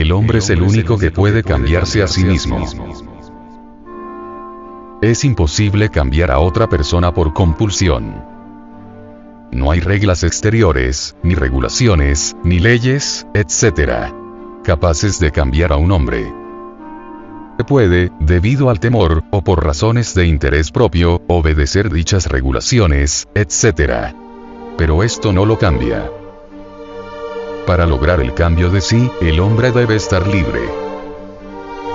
el hombre es el único que puede cambiarse a sí mismo. Es imposible cambiar a otra persona por compulsión. No hay reglas exteriores, ni regulaciones, ni leyes, etc. capaces de cambiar a un hombre. Puede, debido al temor, o por razones de interés propio, obedecer dichas regulaciones, etc. Pero esto no lo cambia. Para lograr el cambio de sí, el hombre debe estar libre.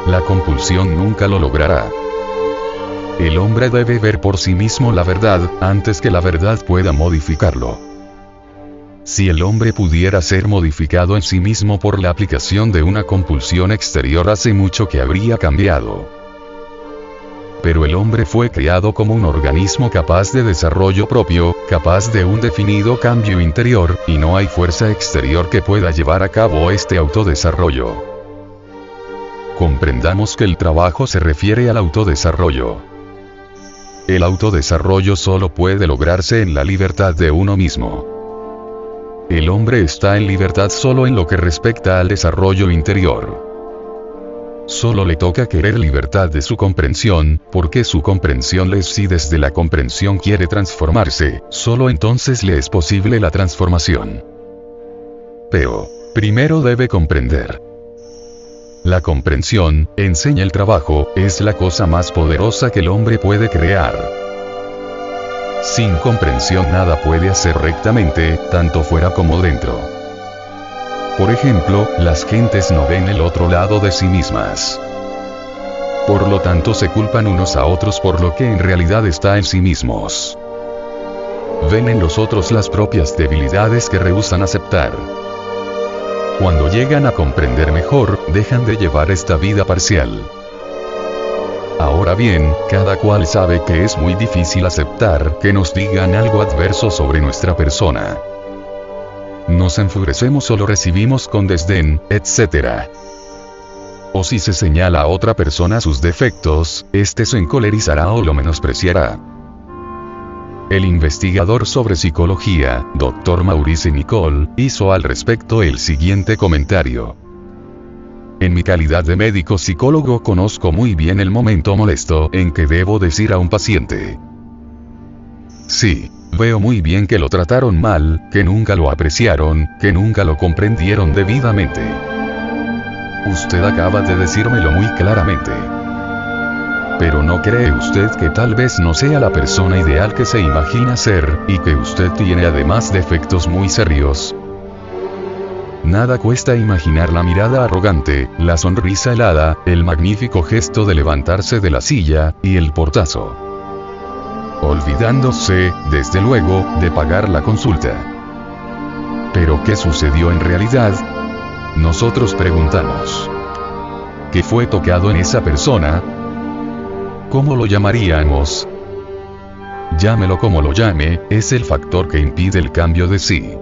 La compulsión nunca lo logrará. El hombre debe ver por sí mismo la verdad, antes que la verdad pueda modificarlo. Si el hombre pudiera ser modificado en sí mismo por la aplicación de una compulsión exterior hace mucho que habría cambiado. Pero el hombre fue creado como un organismo capaz de desarrollo propio, capaz de un definido cambio interior, y no hay fuerza exterior que pueda llevar a cabo este autodesarrollo. Comprendamos que el trabajo se refiere al autodesarrollo. El autodesarrollo solo puede lograrse en la libertad de uno mismo. El hombre está en libertad solo en lo que respecta al desarrollo interior. Solo le toca querer libertad de su comprensión, porque su comprensión le es si desde la comprensión quiere transformarse, solo entonces le es posible la transformación. Pero, primero debe comprender. La comprensión, enseña el trabajo, es la cosa más poderosa que el hombre puede crear. Sin comprensión nada puede hacer rectamente, tanto fuera como dentro. Por ejemplo, las gentes no ven el otro lado de sí mismas. Por lo tanto se culpan unos a otros por lo que en realidad está en sí mismos. Ven en los otros las propias debilidades que rehusan aceptar. Cuando llegan a comprender mejor, dejan de llevar esta vida parcial. Ahora bien, cada cual sabe que es muy difícil aceptar que nos digan algo adverso sobre nuestra persona nos enfurecemos o lo recibimos con desdén, etc. O si se señala a otra persona sus defectos, éste se encolerizará o lo menospreciará. El investigador sobre psicología, Dr. Maurice Nicole, hizo al respecto el siguiente comentario. En mi calidad de médico psicólogo conozco muy bien el momento molesto en que debo decir a un paciente. Sí, Veo muy bien que lo trataron mal, que nunca lo apreciaron, que nunca lo comprendieron debidamente. Usted acaba de decírmelo muy claramente. Pero ¿no cree usted que tal vez no sea la persona ideal que se imagina ser, y que usted tiene además defectos muy serios? Nada cuesta imaginar la mirada arrogante, la sonrisa helada, el magnífico gesto de levantarse de la silla, y el portazo olvidándose, desde luego, de pagar la consulta. Pero ¿qué sucedió en realidad? Nosotros preguntamos. ¿Qué fue tocado en esa persona? ¿Cómo lo llamaríamos? Llámelo como lo llame, es el factor que impide el cambio de sí.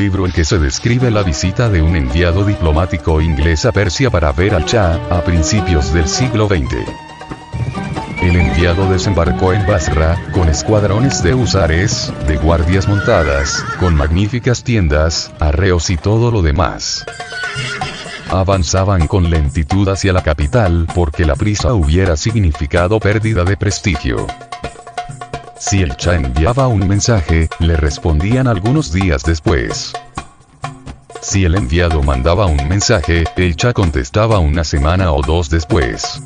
Libro en que se describe la visita de un enviado diplomático inglés a Persia para ver al Shah, a principios del siglo XX. El enviado desembarcó en Basra, con escuadrones de usares, de guardias montadas, con magníficas tiendas, arreos y todo lo demás. Avanzaban con lentitud hacia la capital porque la prisa hubiera significado pérdida de prestigio. Si el Cha enviaba un mensaje, le respondían algunos días después. Si el enviado mandaba un mensaje, el Cha contestaba una semana o dos después.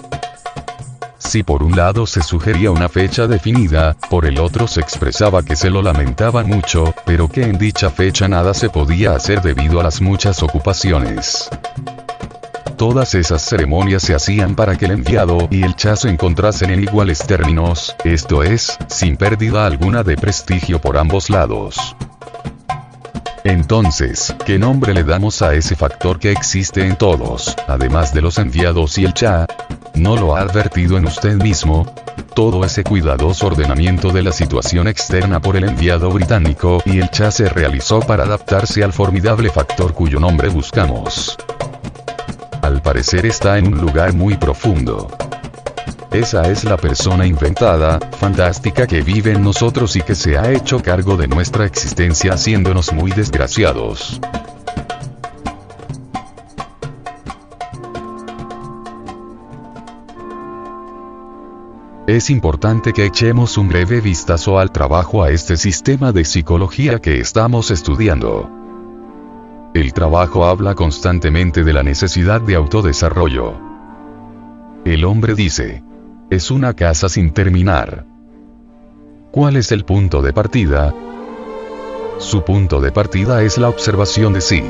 Si por un lado se sugería una fecha definida, por el otro se expresaba que se lo lamentaban mucho, pero que en dicha fecha nada se podía hacer debido a las muchas ocupaciones. Todas esas ceremonias se hacían para que el enviado y el cha se encontrasen en iguales términos, esto es, sin pérdida alguna de prestigio por ambos lados. Entonces, ¿qué nombre le damos a ese factor que existe en todos, además de los enviados y el cha? ¿No lo ha advertido en usted mismo? Todo ese cuidadoso ordenamiento de la situación externa por el enviado británico y el cha se realizó para adaptarse al formidable factor cuyo nombre buscamos. Al parecer está en un lugar muy profundo. Esa es la persona inventada, fantástica que vive en nosotros y que se ha hecho cargo de nuestra existencia haciéndonos muy desgraciados. Es importante que echemos un breve vistazo al trabajo a este sistema de psicología que estamos estudiando. El trabajo habla constantemente de la necesidad de autodesarrollo. El hombre dice, es una casa sin terminar. ¿Cuál es el punto de partida? Su punto de partida es la observación de sí.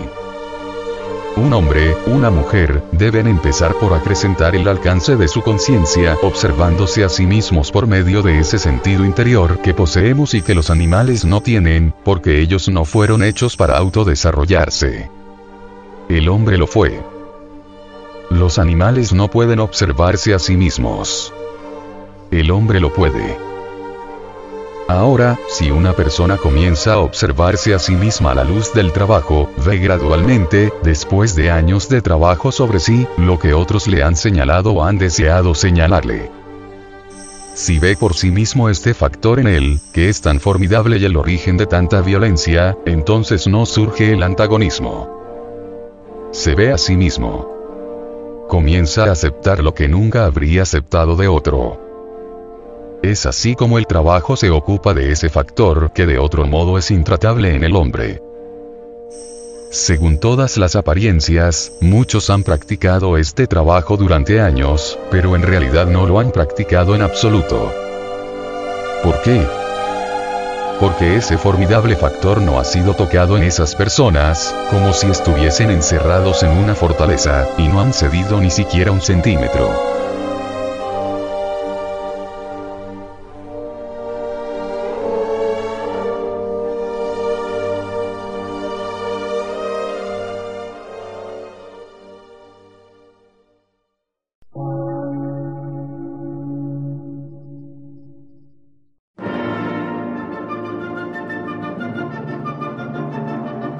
Un hombre, una mujer, deben empezar por acrecentar el alcance de su conciencia, observándose a sí mismos por medio de ese sentido interior que poseemos y que los animales no tienen, porque ellos no fueron hechos para autodesarrollarse. El hombre lo fue. Los animales no pueden observarse a sí mismos. El hombre lo puede. Ahora, si una persona comienza a observarse a sí misma a la luz del trabajo, ve gradualmente, después de años de trabajo sobre sí, lo que otros le han señalado o han deseado señalarle. Si ve por sí mismo este factor en él, que es tan formidable y el origen de tanta violencia, entonces no surge el antagonismo. Se ve a sí mismo. Comienza a aceptar lo que nunca habría aceptado de otro. Es así como el trabajo se ocupa de ese factor que de otro modo es intratable en el hombre. Según todas las apariencias, muchos han practicado este trabajo durante años, pero en realidad no lo han practicado en absoluto. ¿Por qué? Porque ese formidable factor no ha sido tocado en esas personas, como si estuviesen encerrados en una fortaleza, y no han cedido ni siquiera un centímetro.